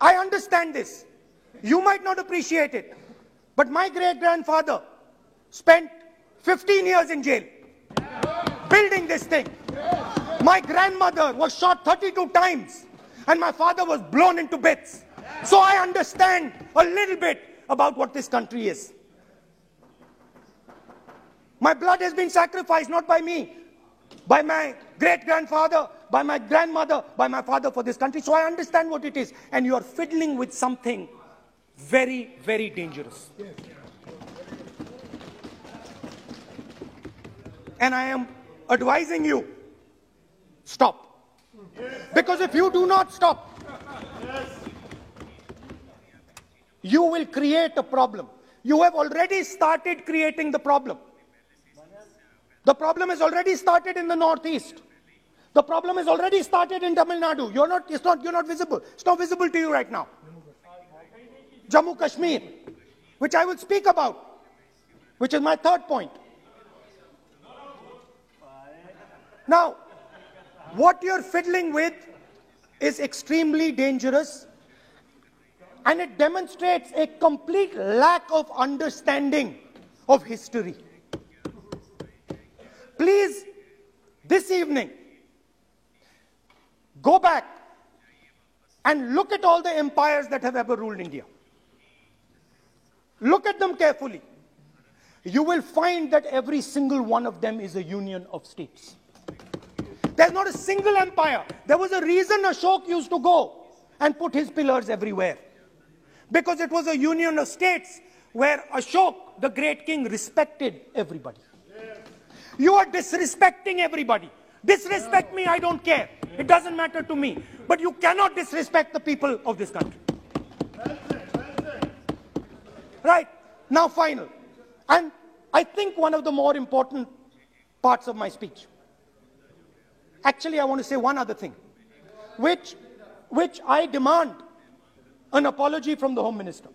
I understand this. You might not appreciate it. But my great grandfather spent 15 years in jail building this thing. My grandmother was shot 32 times, and my father was blown into bits. So I understand a little bit about what this country is. My blood has been sacrificed not by me, by my great grandfather, by my grandmother, by my father for this country. So I understand what it is. And you are fiddling with something very, very dangerous. And I am advising you stop. Because if you do not stop, you will create a problem. You have already started creating the problem. The problem has already started in the northeast. The problem has already started in Tamil Nadu. You're not, it's not, you're not visible. It's not visible to you right now. Jammu Kashmir, which I will speak about, which is my third point. Now, what you're fiddling with is extremely dangerous and it demonstrates a complete lack of understanding of history. Please, this evening, go back and look at all the empires that have ever ruled India. Look at them carefully. You will find that every single one of them is a union of states. There's not a single empire. There was a reason Ashok used to go and put his pillars everywhere. Because it was a union of states where Ashok, the great king, respected everybody. You are disrespecting everybody. Disrespect me, I don't care. It doesn't matter to me. But you cannot disrespect the people of this country. Right. Now, final. And I think one of the more important parts of my speech. Actually, I want to say one other thing, which, which I demand an apology from the Home Minister.